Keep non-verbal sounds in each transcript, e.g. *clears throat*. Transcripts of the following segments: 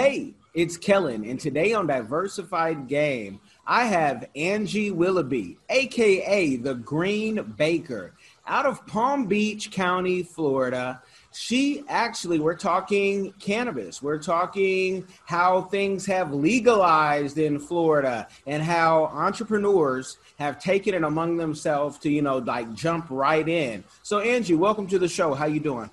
Hey, it's Kellen, and today on Diversified Game, I have Angie Willoughby, aka the Green Baker, out of Palm Beach County, Florida. She actually, we're talking cannabis. We're talking how things have legalized in Florida and how entrepreneurs have taken it among themselves to, you know, like jump right in. So, Angie, welcome to the show. How you doing?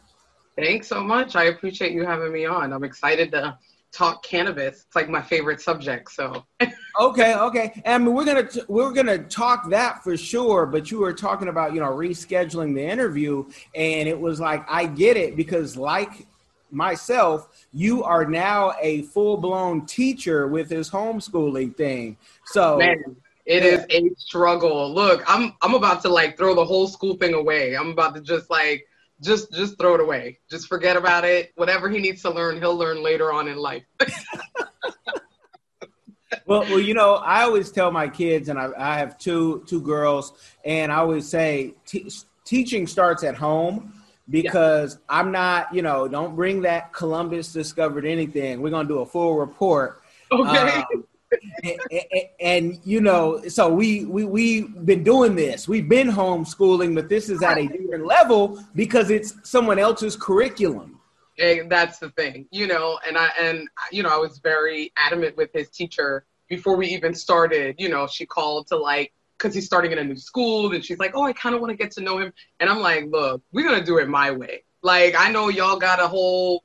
Thanks so much. I appreciate you having me on. I'm excited to talk cannabis. It's like my favorite subject. So *laughs* Okay, okay. I mean, we're gonna t- we're gonna talk that for sure. But you were talking about you know rescheduling the interview, and it was like I get it because like myself, you are now a full blown teacher with this homeschooling thing. So man, it is a struggle. Look, I'm I'm about to like throw the whole school thing away. I'm about to just like just just throw it away. Just forget about it. Whatever he needs to learn, he'll learn later on in life. *laughs* well, well, you know, I always tell my kids, and I, I have two two girls, and I always say te- teaching starts at home because I'm not, you know, don't bring that Columbus discovered anything. We're gonna do a full report. okay. Um, and, and, you know, so we we we've been doing this. We've been homeschooling, but this is at a different level because it's someone else's curriculum. And that's the thing, you know, and I and you know, I was very adamant with his teacher before we even started, you know, she called to like because he's starting in a new school and she's like, Oh, I kinda wanna get to know him and I'm like, look, we're gonna do it my way. Like I know y'all got a whole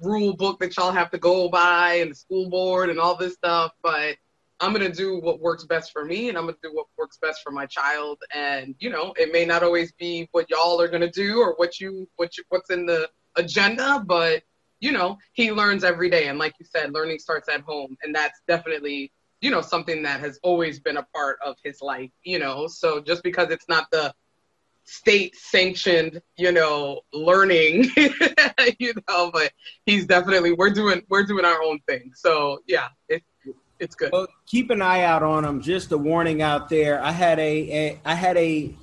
rule book that y'all have to go by and the school board and all this stuff, but I'm gonna do what works best for me and I'm gonna do what works best for my child. And you know, it may not always be what y'all are gonna do or what you what you what's in the agenda, but you know, he learns every day. And like you said, learning starts at home. And that's definitely, you know, something that has always been a part of his life, you know. So just because it's not the state sanctioned, you know, learning, *laughs* you know, but he's definitely we're doing we're doing our own thing. So yeah, it, it's good. Well, keep an eye out on him. Just a warning out there. I had a, a I had a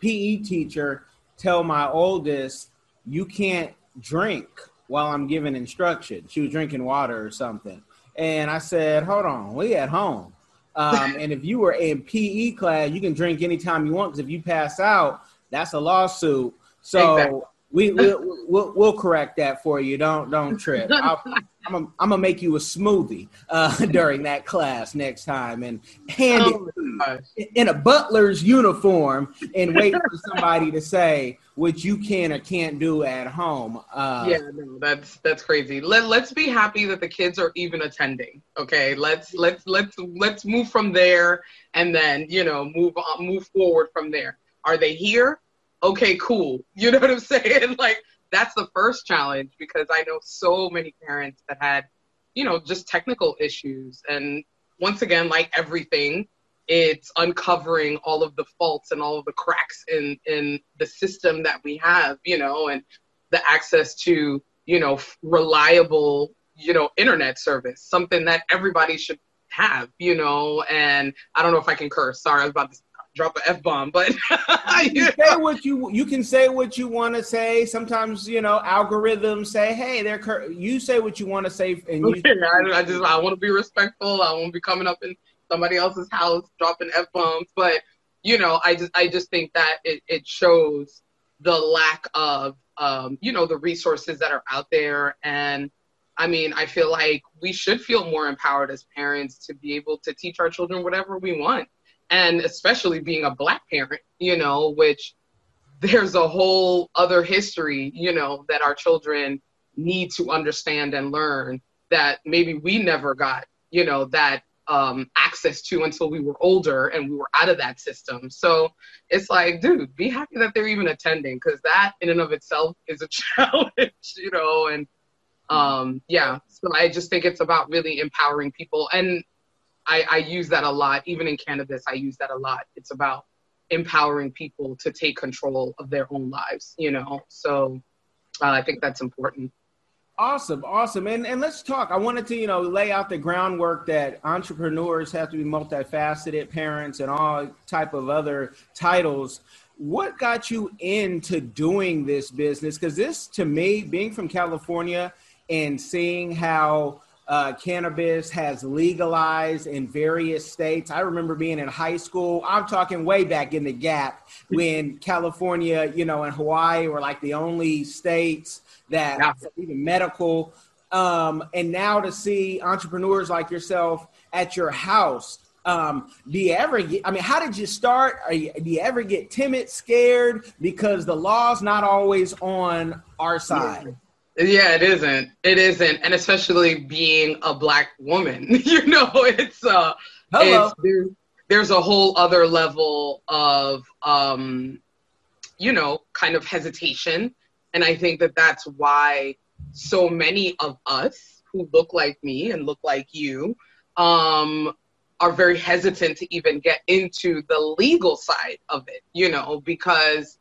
PE teacher tell my oldest, "You can't drink while I'm giving instruction." She was drinking water or something, and I said, "Hold on, we at home." Um, and if you were in PE class, you can drink anytime you want. Because if you pass out, that's a lawsuit. So Exactly. we we'll, we'll, we'll correct that for you. Don't don't trip. I'll, I'm gonna I'm gonna make you a smoothie uh, *laughs* during that class next time and hand Oh it to you my gosh. in a butler's uniform and wait for *laughs* somebody to say what you can or can't do at home. Uh, yeah, no, that's that's crazy. Let let's be happy that the kids are even attending. Okay, let's let's let's let's move from there and then you know move on, move forward from there. Are they here? Okay, cool. You know what I'm *laughs* saying? Like that's the first challenge because I know so many parents that had you know just technical issues and once again like everything it's uncovering all of the faults and all of the cracks in in the system that we have you know and the access to you know reliable you know internet service something that everybody should have you know and i don't know if i can curse sorry i was about to drop an f-bomb but You you *laughs* can say what you you can say what you want to say. Sometimes you know algorithms say, "Hey, they're cur-. you say what you want to say," and you I, *laughs* I just I want to be respectful. I won't be coming up in somebody else's house dropping f bombs. But you know, I just I just think that it, it shows the lack of um, you know the resources that are out there. And I mean, I feel like we should feel more empowered as parents to be able to teach our children whatever we want, and especially being a black parent, you know, which there's a whole other history, you know, that our children need to understand and learn that maybe we never got, you know, that um, access to until we were older and we were out of that system. So it's like, dude, be happy that they're even attending because that in and of itself is a *laughs* challenge, you know. And um, yeah, so I just think it's about really empowering people, and I, I use that a lot. Even in cannabis, I use that a lot. It's about empowering people to take control of their own lives, you know. So uh, I think that's important. Awesome, awesome. And and let's talk. I wanted to, you know, lay out the groundwork that entrepreneurs have to be multifaceted, parents and all type of other titles. What got you into doing this business? Because this to me, being from California and seeing how uh, cannabis has legalized in various states. I remember being in high school. I'm talking way back in the gap when *laughs* California, you know, and Hawaii were like the only states that yeah. even medical. Um, and now to see entrepreneurs like yourself at your house. Um, do you ever get, I mean, how did you start? You, do you ever get timid, scared? Because the law's not always on our side. Yeah, it isn't. It isn't. And especially being a black woman, *laughs* you know, it's, uh, Hello. It's, there, there's a whole other level of, um, you know, kind of hesitation and I think that that's why so many of us who look like me and look like you um, are very hesitant to even get into the legal side of it, you know, because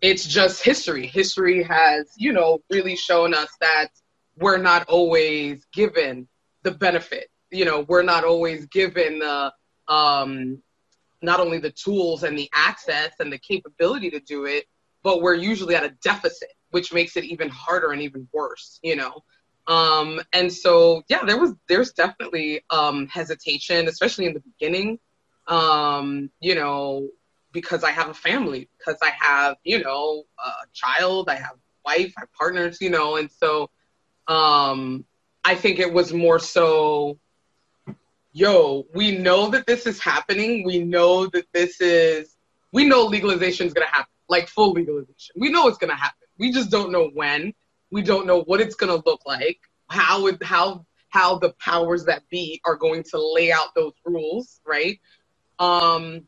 it's just history. History has, you know, really shown us that we're not always given the benefit. You know, we're not always given the um, not only the tools and the access and the capability to do it, but we're usually at a deficit, which makes it even harder and even worse, you know. Um, and so, yeah, there was there's definitely um, hesitation, especially in the beginning. Um, you know, because I have a family, because I have you know a child, I have wife, I have partners, you know, and so um, I think it was more so. Yo, we know that this is happening. We know that this is. We know legalization is going to happen like full legalization. We know it's going to happen. We just don't know when. We don't know what it's going to look like. How it, how how the powers that be are going to lay out those rules, right? Um,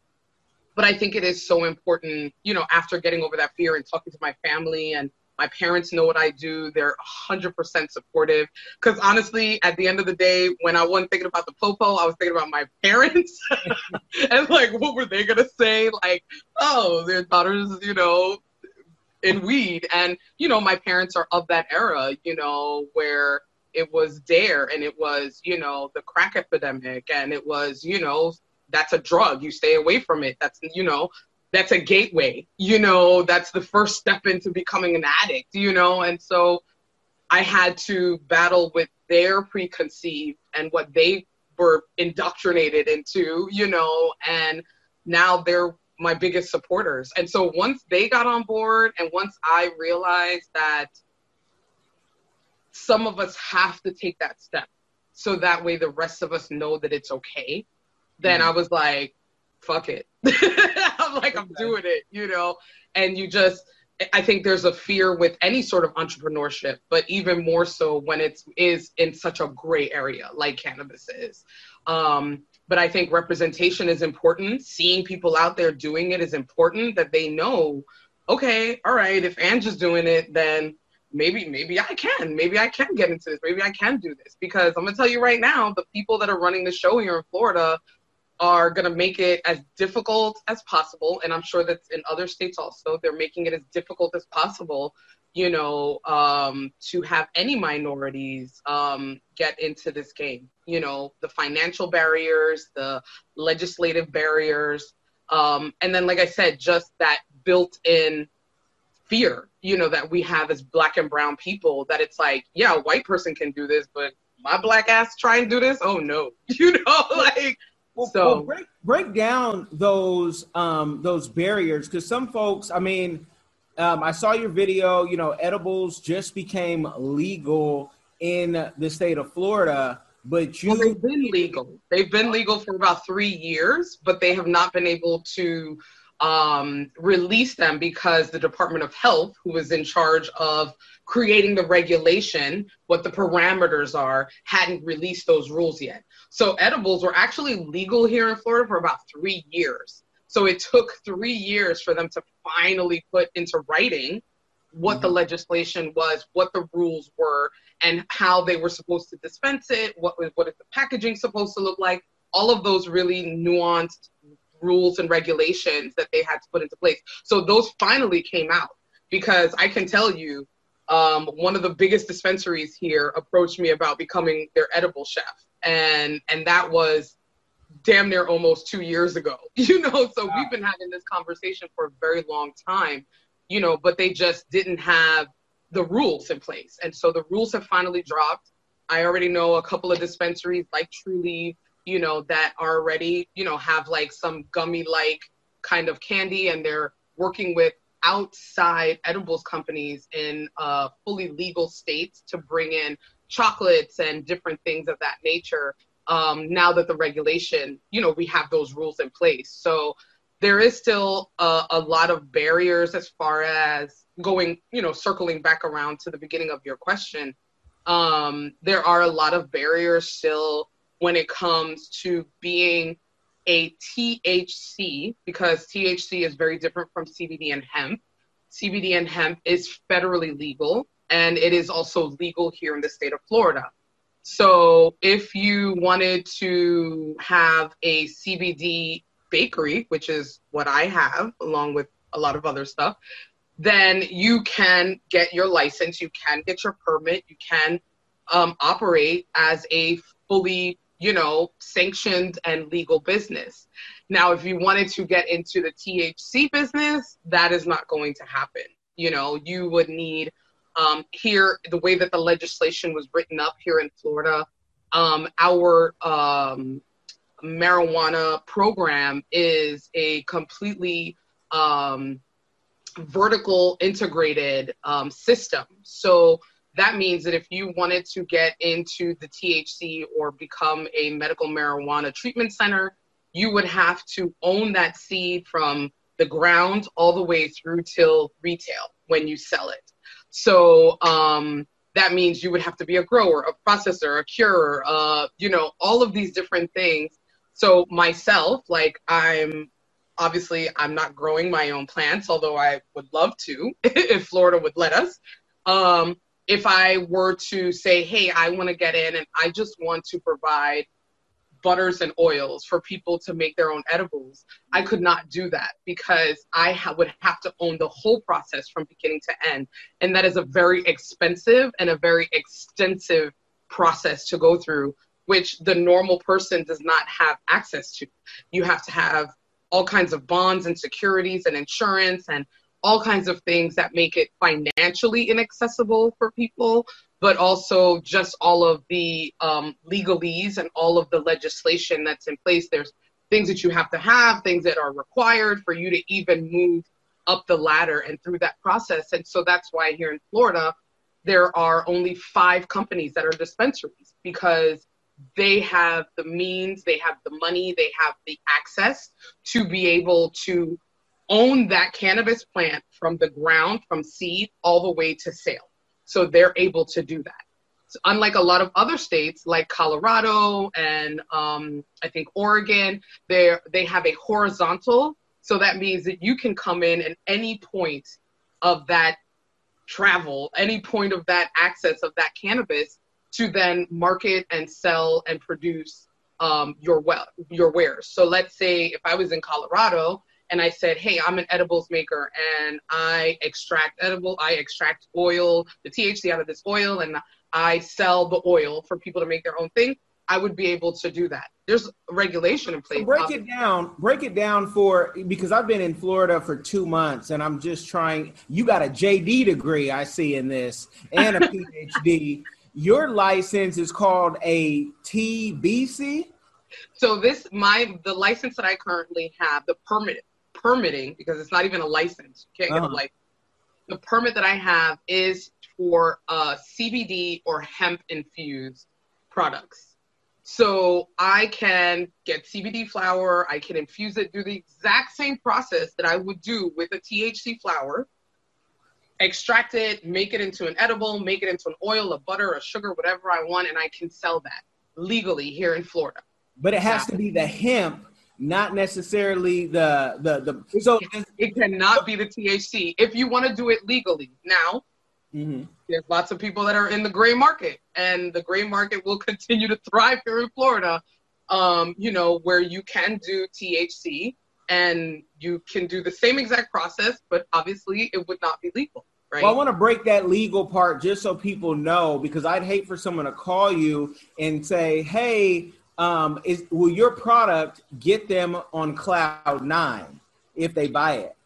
but I think it is so important, you know, after getting over that fear and talking to my family and my parents know what I do. They're 100% supportive. Because honestly, at the end of the day, when I wasn't thinking about the popo, I was thinking about my parents. *laughs* and like, what were they going to say? Like, oh, their daughters, you know, in weed. And, you know, my parents are of that era, you know, where it was DARE and it was, you know, the crack epidemic and it was, you know, that's a drug. You stay away from it. That's, you know, that's a gateway you know that's the first step into becoming an addict you know and so i had to battle with their preconceived and what they were indoctrinated into you know and now they're my biggest supporters and so once they got on board and once i realized that some of us have to take that step so that way the rest of us know that it's okay then i was like fuck it. *laughs* I'm like, I'm doing it, you know? And you just, I think there's a fear with any sort of entrepreneurship, but even more so when it is in such a gray area like cannabis is. Um, but I think representation is important. Seeing people out there doing it is important that they know, okay, all right, if Angie's doing it, then maybe maybe I can. Maybe I can get into this. Maybe I can do this. Because I'm gonna tell you right now, the people that are running the show here in Florida are going to make it as difficult as possible and i'm sure that's in other states also they're making it as difficult as possible you know um, to have any minorities um, get into this game. You know the financial barriers the legislative barriers um, and then like i said just that built in fear you know that we have as black and brown people that it's like yeah a white person can do this but my black ass try and do this? Oh no. *laughs* You know *laughs* like well, so well, break break down those um, those barriers because some folks, I mean, um, I saw your video. You know, edibles just became legal in the state of Florida, but you well, they've been legal. They've been legal for about three years, but they have not been able to um, release them because the Department of Health, who was in charge of creating the regulation, what the parameters are, hadn't released those rules yet. So edibles were actually legal here in Florida for about three years. So it took three years for them to finally put into writing what mm-hmm. the legislation was, what the rules were, and how they were supposed to dispense it, what was what is the packaging supposed to look like, all of those really nuanced rules and regulations that they had to put into place. So those finally came out because I can tell you, um, one of the biggest dispensaries here approached me about becoming their edible chef, and and that was damn near almost two years ago. *laughs* You know, so wow. we've been having this conversation for a very long time. You know, but they just didn't have the rules in place, and so the rules have finally dropped. I already know a couple of dispensaries like truly you know, that are already, you know, have like some gummy like kind of candy and they're working with outside edibles companies in uh, fully legal states to bring in chocolates and different things of that nature. Um, now that the regulation, you know, we have those rules in place. So there is still a, a lot of barriers as far as going, you know, circling back around to the beginning of your question. Um, there are a lot of barriers still when it comes to being a THC, because THC is very different from CBD and hemp. CBD and hemp is federally legal, and it is also legal here in the state of Florida. So if you wanted to have a CBD bakery, which is what I have, along with a lot of other stuff, then you can get your license, you can get your permit, you can um, operate as a fully you know, sanctioned and legal business. Now, if you wanted to get into the THC business, that is not going to happen. You know, you would need um, here the way that the legislation was written up here in Florida. Um, our um, marijuana program is a completely um, vertical integrated um, system. So that means that if you wanted to get into the THC or become a medical marijuana treatment center, you would have to own that seed from the ground all the way through till retail when you sell it. So um, that means you would have to be a grower, a processor, a curer, uh, you know, all of these different things. So myself, like I'm obviously I'm not growing my own plants, although I would love to *laughs* if Florida would let us. Um, if I were to say, hey, I want to get in and I just want to provide butters and oils for people to make their own edibles, I could not do that because I ha- would have to own the whole process from beginning to end. And that is a very expensive and a very extensive process to go through, which the normal person does not have access to. You have to have all kinds of bonds and securities and insurance and all kinds of things that make it financially inaccessible for people, but also just all of the um, legalese and all of the legislation that's in place. There's things that you have to have, things that are required for you to even move up the ladder and through that process. And so that's why here in Florida, there are only five companies that are dispensaries because they have the means, they have the money, they have the access to be able to own that cannabis plant from the ground, from seed, all the way to sale. So they're able to do that. So unlike a lot of other states like Colorado and um, I think Oregon, they they have a horizontal. So that means that you can come in at any point of that travel, any point of that access of that cannabis to then market and sell and produce um, your well your wares. So let's say if I was in Colorado and I said, "Hey, I'm an edibles maker, and I extract edible, I extract oil, the THC out of this oil, and I sell the oil for people to make their own thing." I would be able to do that. There's regulation in place. Break it down. Break it down for because I've been in Florida for two months, and I'm just trying. You got a JD degree, I see in this, and a *laughs* PhD. Your license is called a TBC. So this my the license that I currently have, the permit permitting because it's not even a license. You can't uh-huh. get a uh-huh. license. The permit that I have is for uh, CBD or hemp infused products. So I can get CBD flower, I can infuse it, do the exact same process that I would do with a THC flower, extract it, make it into an edible, make it into an oil, a butter, a sugar, whatever I want, and I can sell that legally here in Florida. But it has to be the hemp, not necessarily the the the. So it cannot be the THC if you want to do it legally. Now, mm-hmm. there's lots of people that are in the gray market, and the gray market will *laughs* continue to thrive here in Florida. Um, you know, where you can do THC and you can do the same exact process, but obviously it would not be legal. Right. Well, I want to break that legal part just so people know because I'd hate for someone to call you and say, "Hey, um, is will your product get them on cloud nine if they buy it?"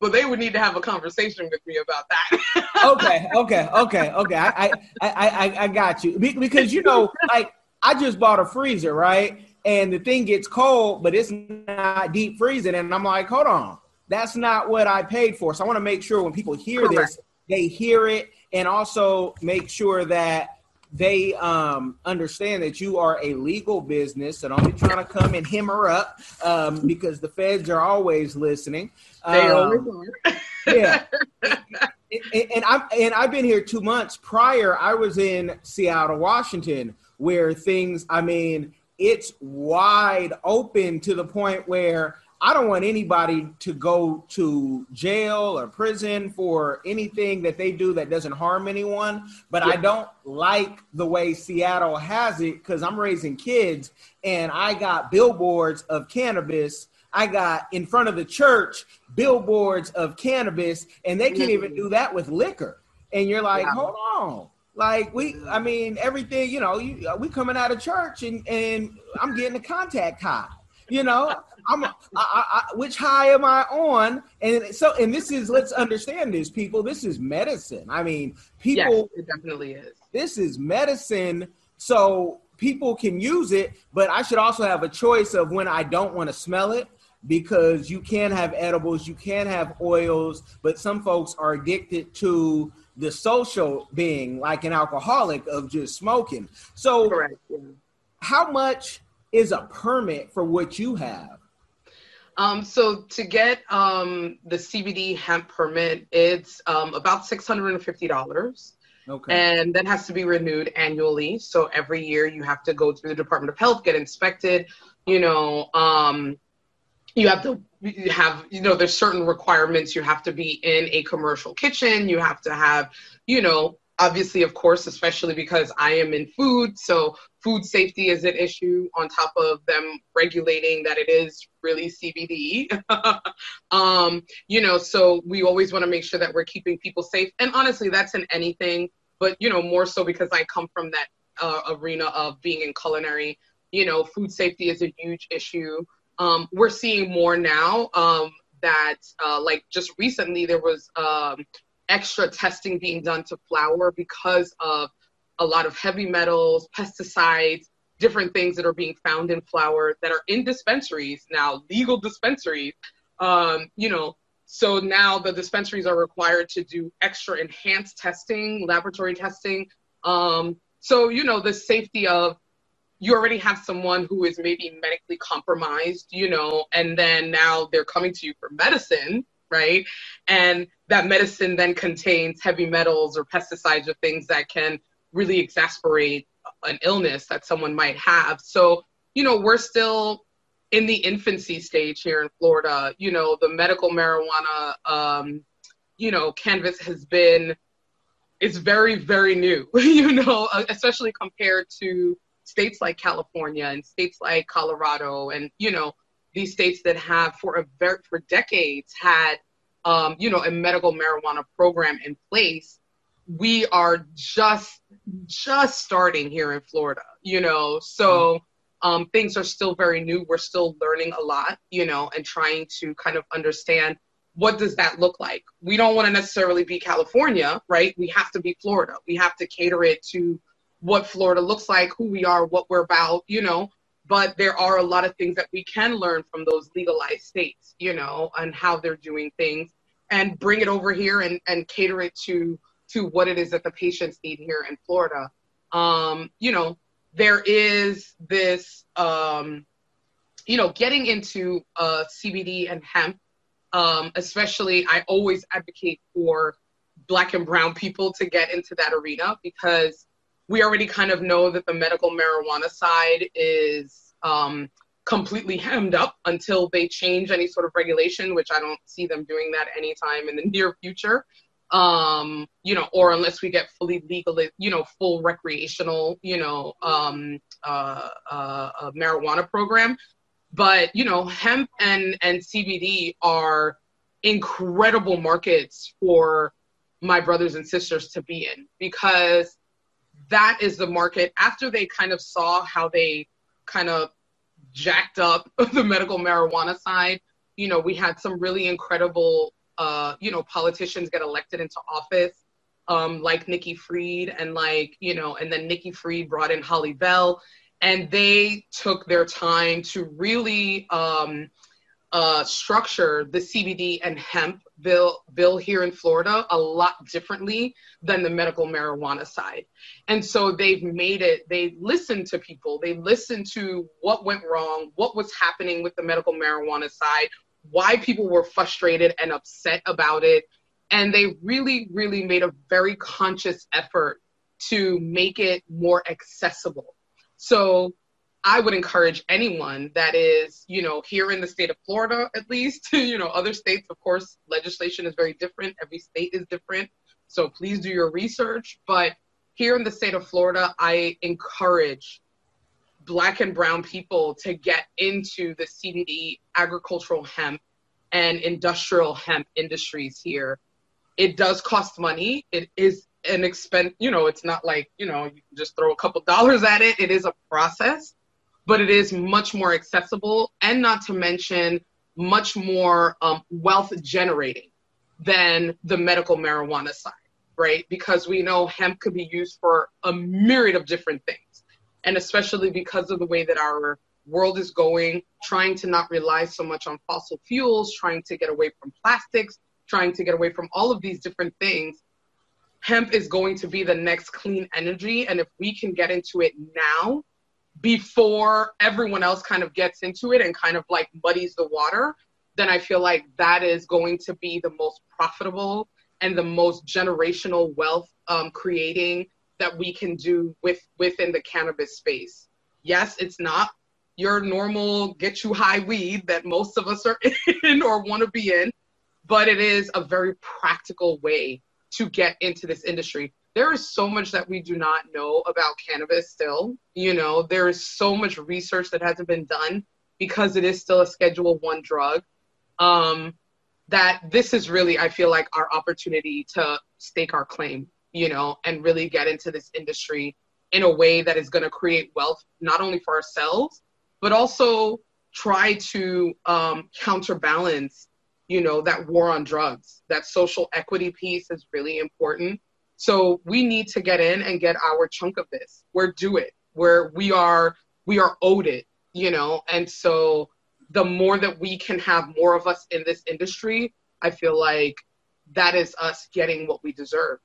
Well, they would need to have a conversation with me about that. *laughs* okay, okay, okay, okay. I, I, I, I got you because you know, like I just bought a freezer, right? And the thing gets cold, but it's not deep freezing, and I'm like, hold on that's not what I paid for. So I want to make sure when people hear Correct. this, they hear it and also make sure that they um, understand that you are a legal business and only trying to come and hammer up um, because the feds are always listening. They um, always are. yeah. and, I'm and I've been here two months. Prior, I was in Seattle, Washington, where things. I mean, it's wide open to the point where I don't want anybody to go to jail or prison for anything that they do that doesn't harm anyone. But yeah. I don't like the way Seattle has it because I'm raising kids and I got billboards of cannabis. I got in front of the church billboards of cannabis, and they can't even do that with liquor. And you're like, yeah. hold on. Like we, I mean, everything, you know, you, we coming out of church and, and I'm getting a contact high you know i'm I, I, which high am i on? And so and this is let's understand this people this is medicine. I mean people yes, it definitely is. This is medicine so people can use it but i should also have a choice of when i don't want to smell it because you can have edibles you can have oils but some folks are addicted to the social being like an alcoholic of just smoking. So Correct, yeah. how much is a permit for what you have? Um, so to get um, the CBD hemp permit, it's um, about six hundred and fifty dollars. Okay. And that has to be renewed annually. So every year you have to go through the Department of Health, get inspected. You know, um, you have to you have you know there's certain requirements. You have to be in a commercial kitchen. You have to have you know obviously, of course, especially because I am in food. So food safety is an issue on top of them regulating that it is really CBD. *laughs* um, you know, so we always want to make sure that we're keeping people safe. And honestly, that's in anything, but, you know, more so because I come from that uh, arena of being in culinary. You know, food safety is a huge issue. Um, we're seeing more now um, that, uh, like, just recently there was um, extra testing being done to flower because of a lot of heavy metals, pesticides, different things that are being found in flower that are in dispensaries now, legal dispensaries. Um, you know, so now the dispensaries are required to do extra enhanced testing, laboratory testing. Um, so, you know, the safety of you already have someone who is maybe medically compromised, you know, and then now they're coming to you for medicine, right? And that medicine then contains heavy metals or pesticides or things that can really exasperate an illness that someone might have. So, you know, we're still in the infancy stage here in Florida. You know, the medical marijuana, um, you know, cannabis has been, it's very, very new, *laughs* you know, especially compared to states like California and states like Colorado and, you know, these states that have for a very, for decades had, um, you know, a medical marijuana program in place we are just just starting here in Florida, you know. So um, things are still very new. We're still learning a lot, you know, and trying to kind of understand what does that look like. We don't want to necessarily be California, right? We have to be Florida. We have to cater it to what Florida looks like, who we are, what we're about, you know. But there are a lot of things that we can learn from those legalized states, you know, and how they're doing things and bring it over here and, and cater it to to what it is that the patients need here in Florida. Um, you know, there is this, um, you know, getting into uh, CBD and hemp, um, especially, I always advocate for black and brown people to get into that arena because we already kind of know that the medical marijuana side is um, completely hemmed up until they change any sort of regulation, which I don't see them doing that anytime in the *laughs* near future. Um, you know, or unless we get fully legal, you know, full recreational, you know, um, uh, uh, marijuana program. But you know, hemp and and CBD are incredible markets for my brothers and sisters to be in because that is the market after they kind of saw how they kind of jacked up *laughs* the medical marijuana side. You know we had some really incredible uh, you know politicians get elected into office um, like nikki fried and like you know and then nikki fried brought in holly bell and they took their time to really um, uh, structure the CBD and hemp bill bill here in Florida a lot differently than the medical marijuana side. And so they've made it, they listened to people, they listened to what went wrong, what was happening with the medical marijuana side, why people were frustrated and upset about it. And they really, really made a very conscious effort to make it more accessible. So I would encourage anyone that is, you know, here in the state of Florida, at least, *laughs* you know, other states, of course, legislation is very different. Every state is different. So please do your research. But here in the state of Florida, I encourage Black and Brown people to get into the CBD, agricultural hemp, and industrial hemp industries here. It does cost money. It is an expense, you know, it's not like, you know, you can just throw a couple dollars at it. It is a process but it is much more accessible and not to mention much more um, wealth generating than the medical marijuana side, right? Because we know hemp could be used for a myriad of different things. And especially because of the way that our world is going, trying to not rely so much on fossil fuels, trying to get away from plastics, trying to get away from all of these different things, hemp is going to be the next clean energy. And if we can get into it now, before everyone else kind of gets into it and kind of like muddies the water, then I feel like that is going to be the most profitable and the most generational wealth um, creating that we can do with within the cannabis space. Yes, it's not your normal get you high weed that most of us are in or want to be in, but it is a very practical way to get into this industry there is so much that we do not know about cannabis still. You know, there is so much research that hasn't been done because it is still a Schedule One drug. Um, that this is really, I feel like, our opportunity to stake our claim, you know, and really get into this industry in a way that is going to create wealth not only for ourselves, but also try to um, counterbalance, you know, that war on drugs. That social equity piece is really important so we need to get in and get our chunk of this. We're due it. We're we are we are owed it, you know. And so the more that we can have more of us in this industry, I feel like that is us getting what we deserve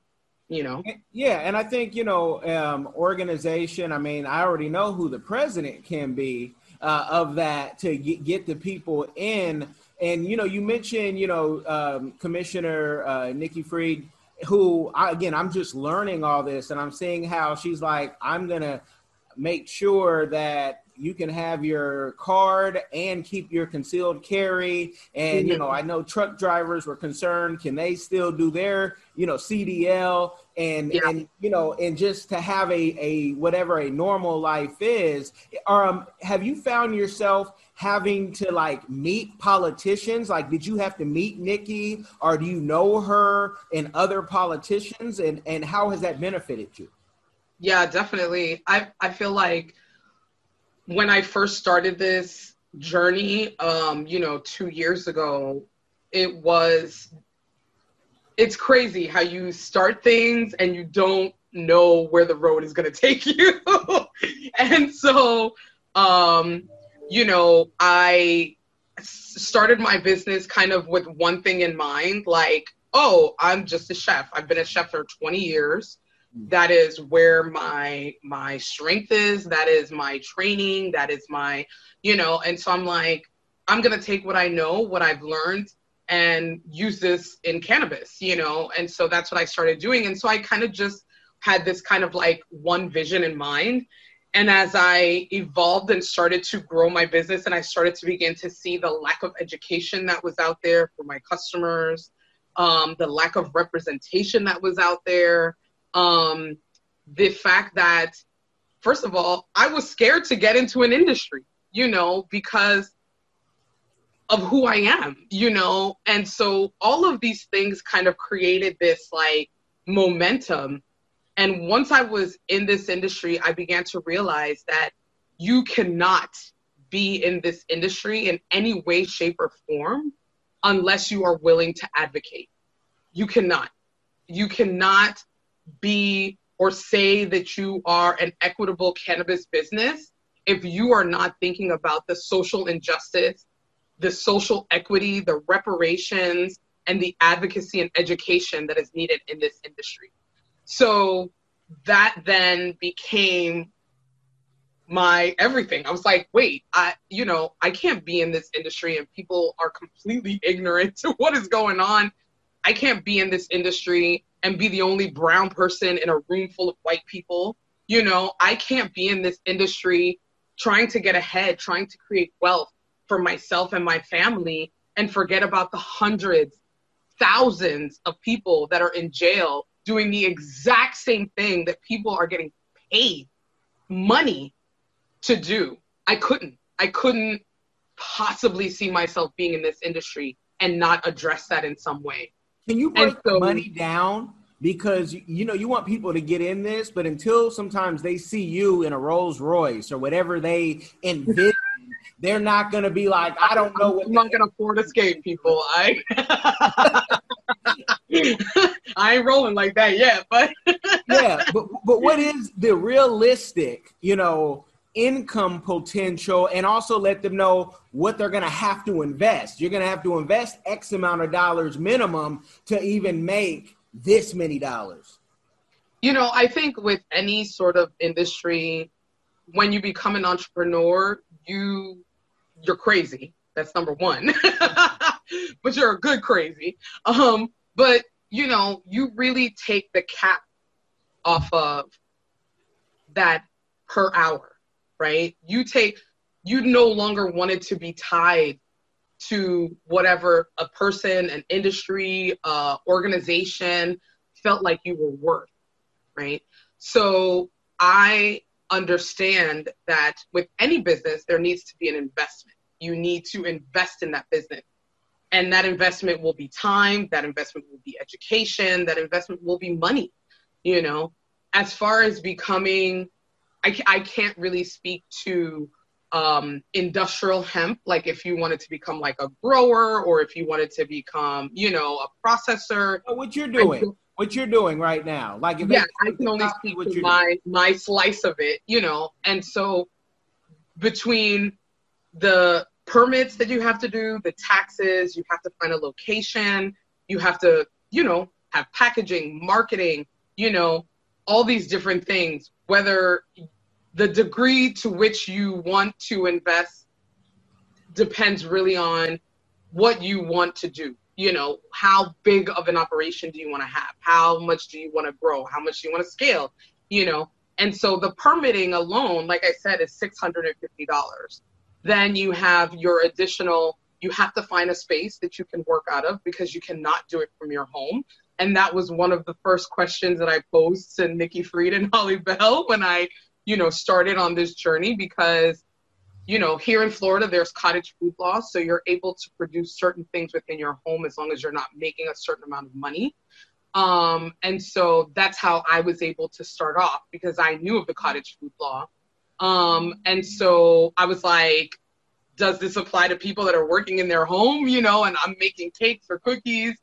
you know yeah and i think you know um, organization i mean i already know who the president can be uh, of that to get, get the people in and you know you mentioned you know um, commissioner uh, nikki fried who I, again i'm just learning all this and i'm seeing how she's like i'm gonna make sure that you can have your card and keep your concealed carry and mm-hmm. you know i know truck drivers were concerned can they still do their you know cdl and yeah. and you know and just to have a a whatever a normal life is um have you found yourself having to like meet politicians? Like, did you have to meet Nikki or do you know her and other politicians? And, and how has that benefited you? Yeah, definitely. I, I feel like when I first started this journey, um, you know, two years ago, it was, it's crazy how you start things and you don't know where the road is going *laughs* to take you. and so, um, you know, I started my business kind of with one thing in mind like, oh, I'm just a chef. I've been a chef for 20 years. That is where my my strength is that is my training that is my you know and so i'm like i'm going to take what i know what i've learned and use this in cannabis you know? And so that's what i started doing. And so i kind of just had this kind of like one vision in mind. And as i evolved and started to grow my business and i started to begin to see the lack of education that was out there for my customers um, the lack of representation that was out there um, the fact that, first of all, I was scared to get into an industry, you know, because of who I am, you know, and so all of these things kind of created this like momentum. And once I was in this industry, I began to realize that you cannot be in this industry in any way, shape, or form unless you are willing to advocate. You cannot. You cannot be or say that you are an equitable cannabis business if you are not thinking about the social injustice, the social equity, the reparations, and the advocacy and education that is needed in this industry. So that then became my everything. I was like, wait, I you know, I can't be in this industry and people are completely *laughs* ignorant to what is going on. I can't be in this industry and be the only brown person in a room full of white people. You know, I can't be in this industry trying to get ahead, trying to create wealth for myself and my family and forget about the hundreds, thousands of people that are in jail doing the exact same thing that people are getting paid money to do. I couldn't. I couldn't possibly see myself being in this industry and not address that in some way. Can you break so, money down? Because you know you want people to get in this, but until sometimes they see you in a Rolls Royce or whatever they envision, *laughs* they're not going to be like, I don't know what. I'm not going to afford escape, people. I *laughs* I ain't rolling like that yet, but *laughs* yeah. But but what is the realistic, you know, income potential and also let them know what they're going to have to invest. You're going to have to invest X amount of dollars minimum to even make this many dollars. You know, I think with any sort of industry, when you become an entrepreneur, you you're crazy. That's number one. *laughs* but you're a good crazy. Um, but you know, you really take the cap off of that per hour right? You take, you no longer wanted to be tied to whatever a person, an industry, uh, organization felt like you were worth, right? So I understand that with any business, there needs to be an investment. You need to invest in that business. And that investment will be time, that investment will be education, that investment will be money, you know. As far as becoming I, I can't really speak to um, industrial hemp, like if you wanted to become like a grower or if you wanted to become, you know, a processor. what you're doing, what you're doing right now, like if yeah, I can only speak to my doing. my slice of it, you know, and so between the permits that you have to do, the taxes, you have to find a location, you have to, you know, have packaging, marketing, you know, all these different things, whether the degree to which you want to invest depends really on what you want to do. You know, how big of an operation do you want to have? How much do you want to grow? How much do you want to scale? You know, and so the permitting alone, like I said, is $650. Then you have your additional, you have to find a space that you can work out of because you cannot do it from your home and that was one of the first questions that I posed to Nikki Fried and Holly Bell when I, you know, started on this journey because, you know, here in Florida there's cottage food law, so you're able to produce certain things within your home as long as you're not making a certain amount of money. Um, and so that's how I was able to start off because I knew of the cottage food law. Um, and so I was like, does this apply to people that are working in their home, you know, and I'm making cakes or cookies?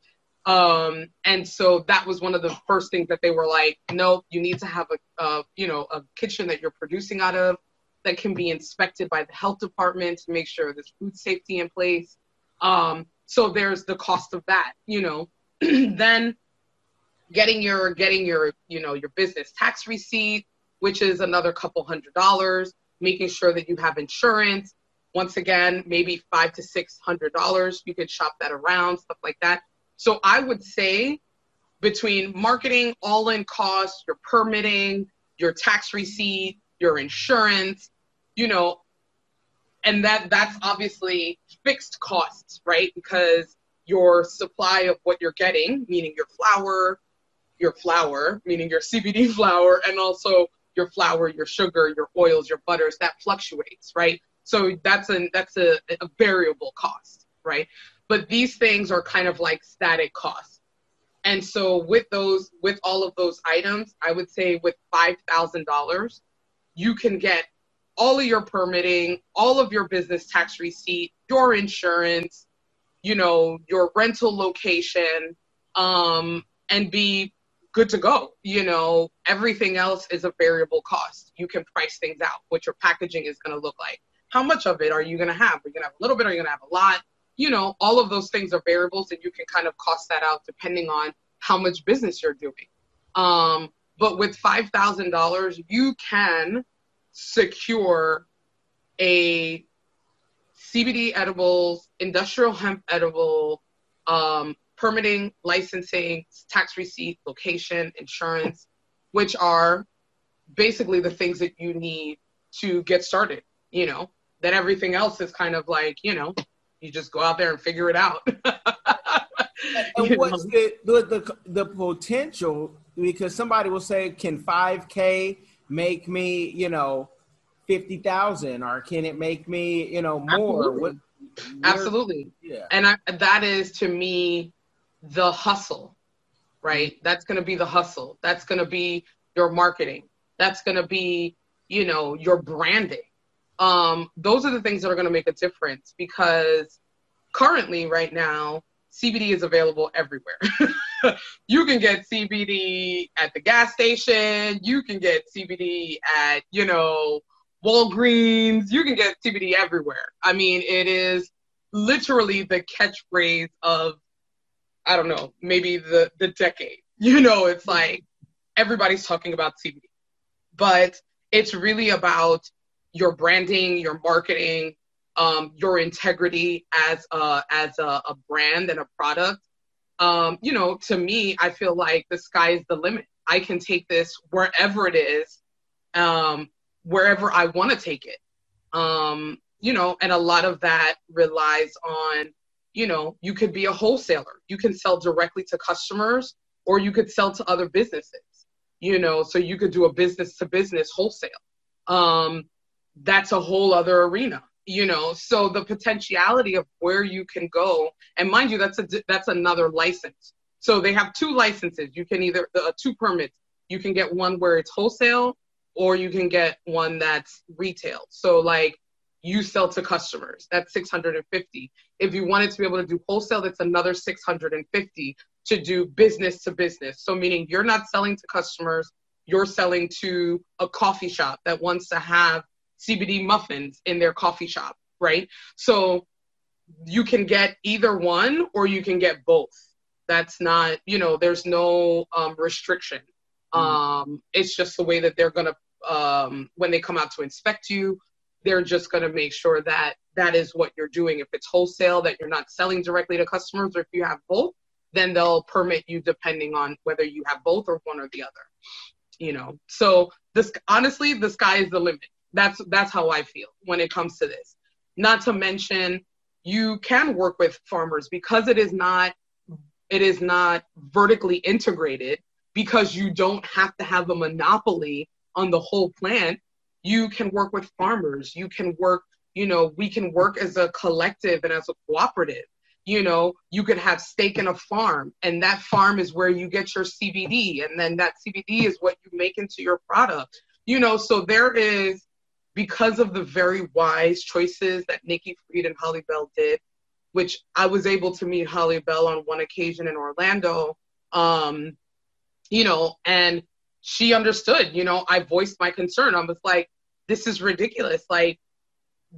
Um, and so that was one of the first things that they were like, no, you need to have a, a, you know, a kitchen that you're producing out of that can be inspected by the health department to make sure there's food safety in place. Um, so there's the cost of that, you know. *clears throat* then getting your getting your you know your business tax receipt which is another couple hundred dollars making sure that you have insurance once again maybe five to six hundred dollars you could shop that around stuff like that so i would say between marketing all in costs your permitting your tax receipt your insurance you know and that that's obviously fixed costs right because your supply of what you're getting meaning your flour your flour, meaning your CBD *laughs* flour, and also your flour, your sugar, your oils, your butters, that fluctuates, right? So that's an that's a, a variable cost, right? But these things are kind of like static costs. And so with those, with all of those items, I would say with five thousand dollars, you can get all of your permitting, all of your business tax receipt, your insurance, you know, your rental location, um, and be good to go. You know, everything else is a variable cost. You can price things out, what your packaging is going to look like. How much of it are you going to have? Are you going to have a little bit? Are you going to have a lot? You know, all of those things are variables, and you can kind of cost that out depending on how much business you're doing. Um, but with five thousand dollars, you can secure a CBD edibles, industrial hemp edible, um, permitting, licensing, tax receipt, location, insurance, which are basically the things that you need to get started, you know, that everything else is kind of like, you know, you just go out there and figure it out. *laughs* and what's the, the, the, the potential? Because somebody will say, can 5K make me, you know, 50,000 or can it make me, you know, more? Absolutely. What, Absolutely. Yeah. And I, that is to me the hustle, right? That's going to be the hustle. That's going to be your marketing. That's going to be, you know, your branding. Um, those are the things that are going to make a difference because currently, right now, CBD is available everywhere. *laughs* you can get CBD at the gas station. You can get CBD at, you know, Walgreens. You can get CBD everywhere. I mean, it is literally the catchphrase of I don't know, maybe the the decade. *laughs* You know, it's like everybody's talking about CBD, but it's really about your branding, your marketing, um, your integrity as a as a, a brand and a product. Um, you know, to me, I feel like the sky is the limit. I can take this wherever it is, um, wherever I want to take it. Um, you know, and a lot of that relies on you know, you could be a wholesaler. You can sell directly to customers or you could sell to other businesses, you know, so you could do a business to business wholesale. Um, that's a whole other arena, you know, so the potentiality of where you can go, and mind you, that's a, that's another license. So they have two licenses. You can either, uh, two permits. You can get one where it's wholesale or you can get one that's retail. So like you sell to customers. That's 650. If you wanted to be able to do wholesale, that's another 650 to do business to business. So meaning you're not selling to customers, you're selling to a coffee shop that wants to have CBD muffins in their coffee shop, right? So you can get either one or you can get both. That's not, you know, there's no um, restriction. Mm-hmm. Um, it's just the way that they're going to, um, when they come out to inspect you, they're just going to make sure that that is what you're doing. If it's wholesale, that you're not selling directly to customers, or if you have both, then they'll permit you depending on whether you have both or one or the other. You know, so this honestly, the sky is the limit. That's that's how I feel when it comes to this. Not to mention, you can work with farmers because it is not it is not vertically integrated because you don't have to have a monopoly on the whole plant. You can work with farmers. You can work you know we can work as a collective and as a cooperative. You know you could have stake in a farm and that farm is where you get your cbd and then that cbd is what you make into your product. You know so there is because of the very wise choices that nikki fried and holly bell did which i was able to meet holly bell on one occasion in orlando um you know and she understood you know i voiced my concern i was like this is ridiculous. Like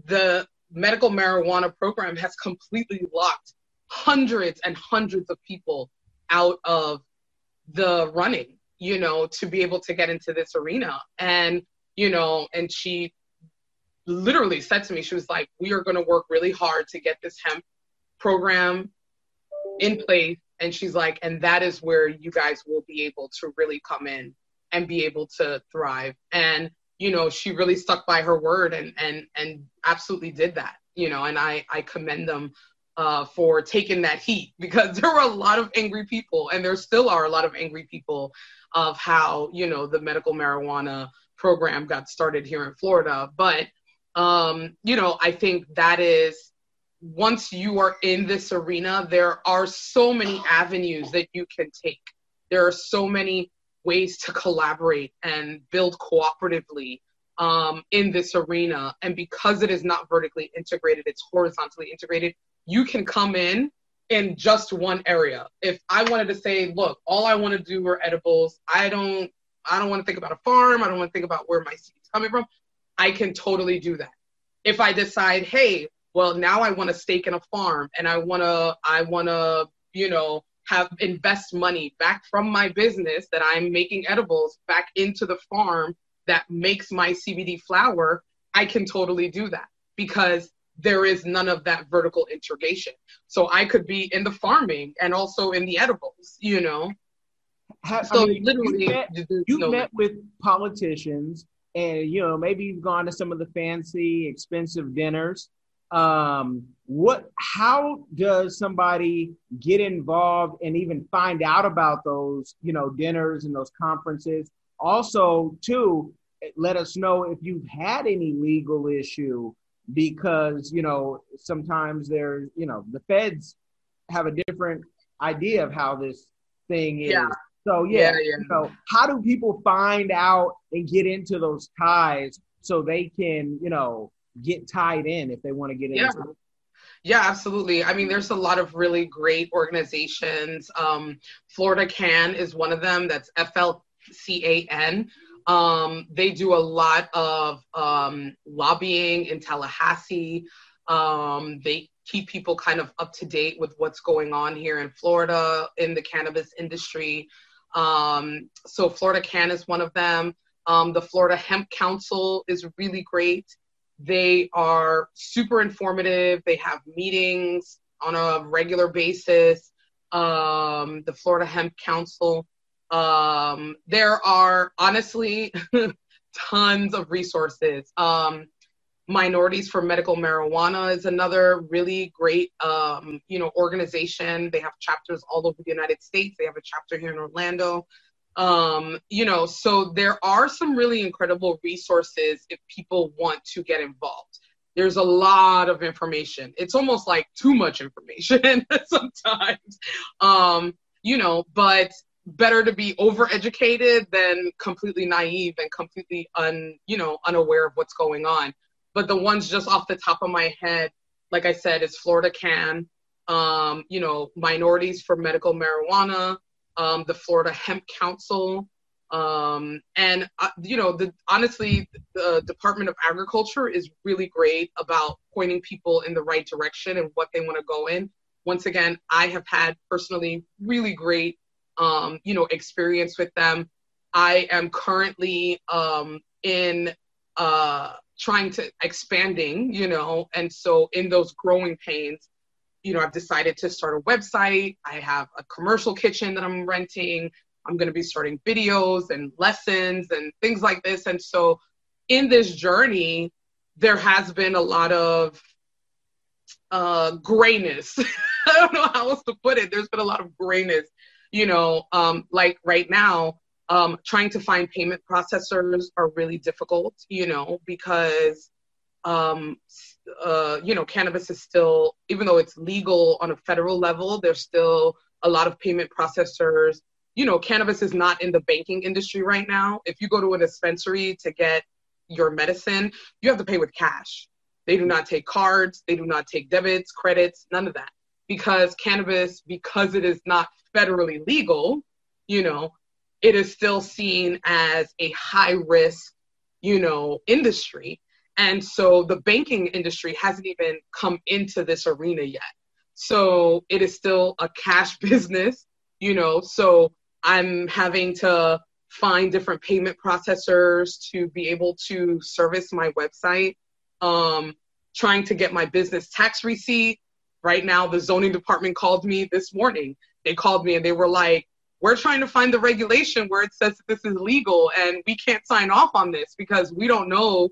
the medical marijuana program has completely locked hundreds and hundreds of people out of the running, you know, to be able to get into this arena. And, you know, and she literally said to me, she was like, we are going to work really hard to get this hemp program in place. And she's like, and that is where you guys will be able to really come in and be able to thrive. And, you know, she really stuck by her word and, and, and absolutely did that, you know, and I, I commend them uh, for taking that heat *laughs* because there were a lot of angry people and there still are a lot of angry people of how, you know, the medical marijuana program got started here in Florida. But um, you know, I think that is once you are in this arena, there are so many avenues that you can take. There are so many ways to collaborate and build cooperatively um, in this arena. And because it is not vertically integrated, it's horizontally integrated, you can come in in just one area. If I wanted to say, look, all I want to do are edibles, I don't I don't want to think about a farm, I don't want to think about where my seed's coming from. I can totally do that. If I decide, hey, well, now I want to stake in a farm and I want to, I want to, you know, have invest money back from my business that I'm making edibles back into the farm that makes my CBD flower, I can totally do that because there is none of that vertical integration. So I could be in the farming and also in the edibles, you know. so I mean, literally, you met, you no met with politicians and you know maybe you've gone to some of the fancy expensive dinners. Um what how does somebody get involved and even find out about those you know dinners and those conferences? Also too let us know if you've had any legal issue because you know sometimes there's you know the feds have a different idea of how this thing is. Yeah. So yeah, yeah, yeah. So how do people find out and get into those ties so they can, you know, get tied in if they want to get yeah. into it? Yeah, absolutely. I mean, there's a lot of really great organizations. Um, Florida Can is one of them. That's F L C A N. Um, they do a lot of um, lobbying in Tallahassee. Um, they keep people kind of up to date with what's going on here in Florida in the cannabis industry. Um, so Florida Can is one of them. Um, the Florida Hemp Council is really great. They are super informative. They have meetings on a regular basis. Um, the Florida Hemp Council. Um, there are honestly *laughs* tons of resources. Um, Minorities for Medical Marijuana is another really great, um, you know, organization. They have chapters all over the United States. They have a chapter here in Orlando. Um, you know, so there are some really incredible resources if people want to get involved. There's a lot of information. It's almost like too much information *laughs* sometimes. Um, you know, but better to be overeducated than completely naive and completely un, you know, unaware of what's going on but the ones just off the top of my head, like I said, is Florida Can, um, you know, Minorities for Medical Marijuana, um, the Florida Hemp Council, um, and uh, you know, the honestly, the Department of Agriculture is really great about pointing people in the right direction and what they want to go in. Once again, I have had personally really great, um, you know, experience with them. I am currently um, in uh, trying to expanding, you know, and so in those growing pains, you know, I've decided to start a website. I have a commercial kitchen that I'm renting. I'm going to be starting videos and lessons and things like this. And so in this journey, there has been a lot of uh, grayness. *laughs* I don't know how else to put it. There's been a lot of grayness, you know, um, like right now, um, trying to find payment processors are really difficult, you know, because, um, uh, you know, cannabis is still, even though it's legal on a federal level, there's still a lot of payment processors. You know, cannabis is not in the banking industry right now. If you go to a dispensary to get your medicine, you have to pay with cash. They do not take cards, they do not take debits, credits, none of that. Because cannabis, because it is not federally legal, you know, it is still seen as a high risk, you know, industry. And so the banking industry hasn't even come into this arena yet. So it is still a cash *laughs* business, you know. So I'm having to find different payment processors to be able to service my website. Um, trying to get my business tax receipt. Right now, the zoning department called me this morning. They called me and they were like, we're trying to find the regulation where it says this is legal and we can't sign off on this because we don't know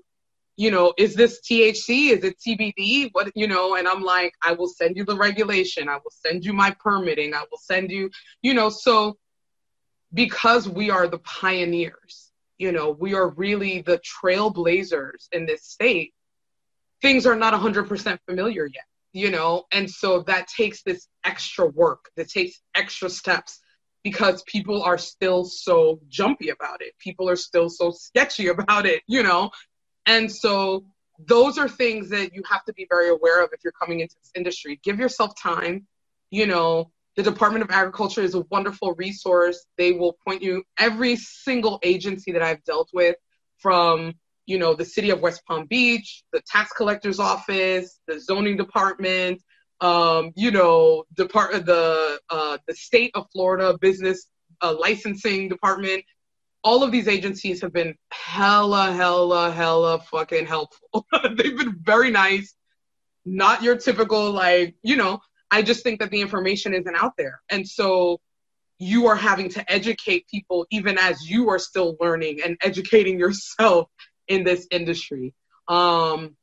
you know is this thc is it cbd what you know and i'm like i will send you the regulation. I will send you my permitting. I will send you you know so because we are the pioneers you know we are really the trailblazers in this state things are not 100% familiar yet you know and so that takes this extra work that takes extra steps because people are still so jumpy about it. People are still so sketchy *laughs* about it, you know? And so those are things that you have to be very aware of if you're coming into this industry. Give yourself time. You know, the Department of Agriculture is a wonderful resource. They will point you every single agency that I've dealt with from you know the city of West Palm Beach, the tax collector's office, the zoning department, um, you know, depart of the uh, the state of Florida business uh, licensing department. All of these agencies have been hella, hella, hella fucking helpful. *laughs* They've been very nice. Not your typical like, you know. I just think that the information isn't out there, and so you are having to educate people even as you are still learning and educating *laughs* yourself in this industry. Um,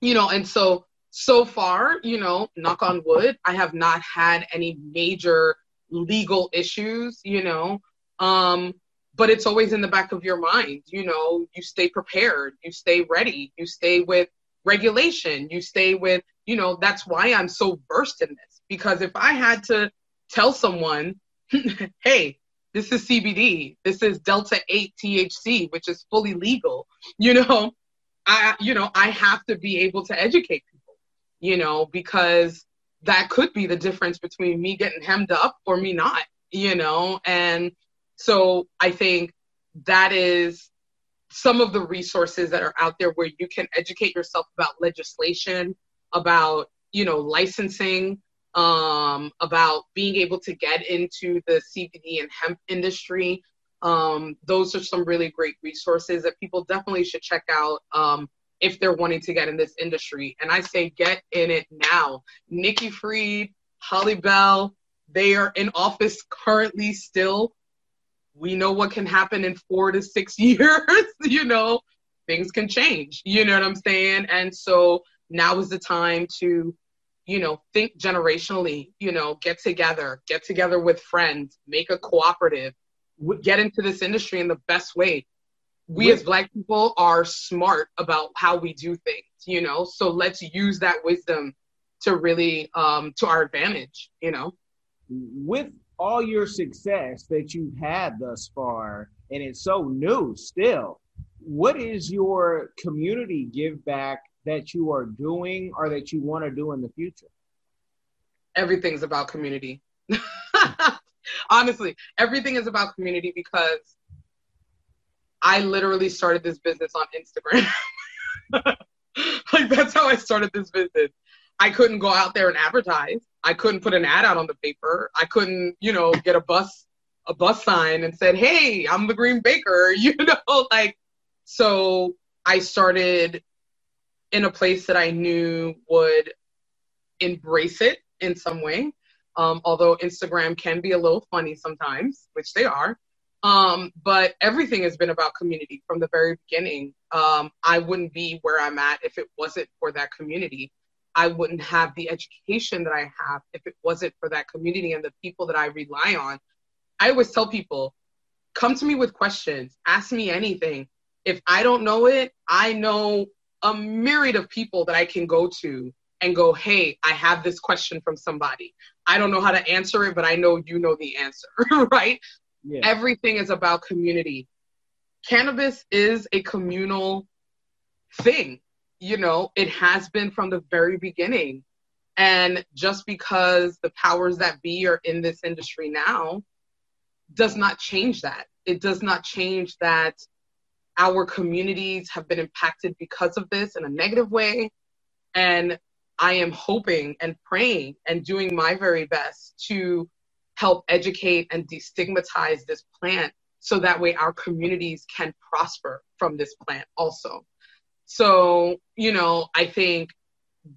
you know, and so so far, you know, knock on wood, I have not had any major legal issues, you know. Um, but it's always in the back of your mind, you know, you stay prepared, you stay ready, you stay with regulation, you stay with, you know, that's why I'm so versed in this. Because if I had to tell someone, *laughs* hey, this is CBD, this is Delta 8 THC, which is fully legal, you know, I, you know, I have to be able to educate people you know, because that could be the difference between me getting hemmed up or me not, you know? And so I think that is some of the resources that are out there where you can educate yourself about legislation, about, you know, licensing, um, about being able to get into the CBD and hemp industry. Um, those are some really great resources that people definitely should check out. Um, if they're wanting to get in this industry. And I say get in it now. Nikki Fried, Holly Bell, they are in office currently still. We know what can happen in four to six *laughs* years, you know, things can change. You know what I'm saying? And so now is the time to, you know, think generationally, you know, get together, get together with friends, make a cooperative, get into this industry in the best way we as black people are smart about how we do things you know? So let's use that wisdom to really um to our advantage you know? With all your success that you've had thus far and it's so new still what is your community give back that you are doing or that you want to do in the future? Everything's about community. *laughs* Honestly everything is about community because I literally started this business on Instagram. *laughs* like that's how I started this business. I couldn't go out there and advertise. I couldn't put an ad out on the paper. I couldn't, you know, get a bus a bus sign and said, "Hey, I'm the Green Baker," *laughs* you know, like so I started in a place that I knew would embrace it in some way. Um, although Instagram can be a little funny sometimes, which they are. Um, but everything has been about community from the very beginning. Um, I wouldn't be where I'm at if it wasn't for that community. I wouldn't have the education that I have if it wasn't for that community and the people that I rely on. I always tell people, come to me with questions, ask me anything. If I don't know it, I know a myriad of people that I can go to and go, hey, I have this question from somebody. I don't know how to answer it, but I know you know the answer, *laughs* right? Yeah. Everything is about community. Cannabis is a communal thing. You know, it has been from the very beginning. And just because the powers that be are in this industry now does not change that. It does not change that our communities have been impacted because of this in a negative way. And I am hoping and praying and doing my very best to help educate and destigmatize this plant so that way our communities can prosper from this plant also. So, you know, I think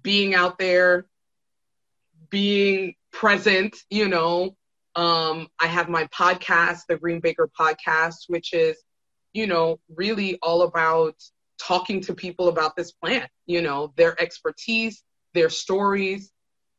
being out there, being present, you know, um, I have my podcast, the Green Baker podcast, which is, you know, really all about talking to people about this plant, you know, their expertise, their stories.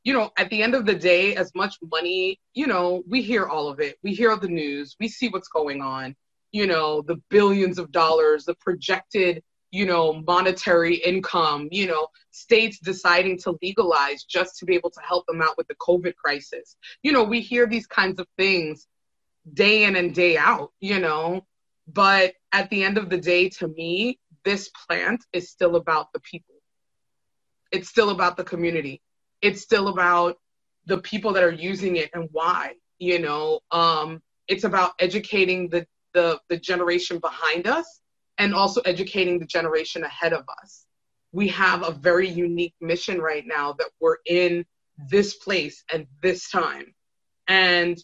You know, at the end of the day, as much money, you know, we hear all of it. We hear the news, we see what's going on, you know, the billions of dollars, the projected you know, monetary income, you know, states deciding to legalize just to be able to help them out with the COVID crisis. You know, we hear these kinds of things day in and day out, you know, but at the end of the day, to me, this plant is still about the people. It's still about the community. It's still about the people that are using it and why, you know. Um, it's about educating the, the, the generation behind us and also educating the generation ahead of us. We have a very unique mission right now that we're in this place and this time. And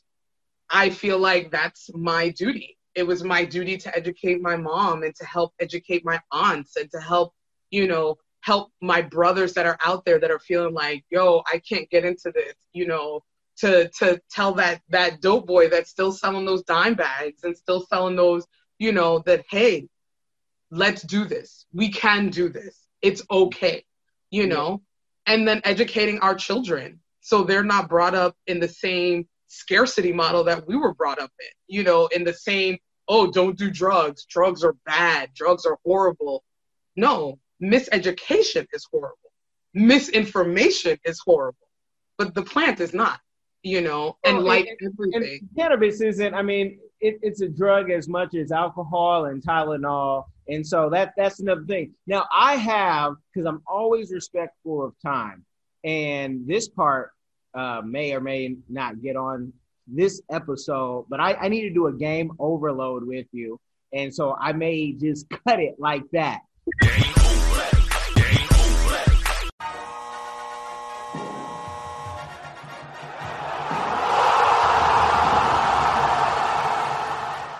I feel like that's my duty. It was my duty to educate my mom and to help educate my aunts and to help, you know, help my brothers that are out there that are feeling like, yo, I can't get into this, you know, to to tell that that dope boy that's still selling those dime bags and still selling those, you know, that hey, let's do this. We can do this. It's okay, you know? And then educating our children so they're not brought up in the same scarcity model that we were brought up in, you know, in the same, oh, don't do drugs. Drugs are bad. Drugs are horrible. No, miseducation is horrible. Misinformation is horrible. But the plant is not, you know, and well, like and, everything. And cannabis isn't, I mean, it, it's a drug as much as alcohol and Tylenol and so that that's another thing. Now I have because I'm always respectful of time, and this part uh, may or may not get on this episode, but I, I need to do a game overload with you, and so I may just *laughs* cut it like that.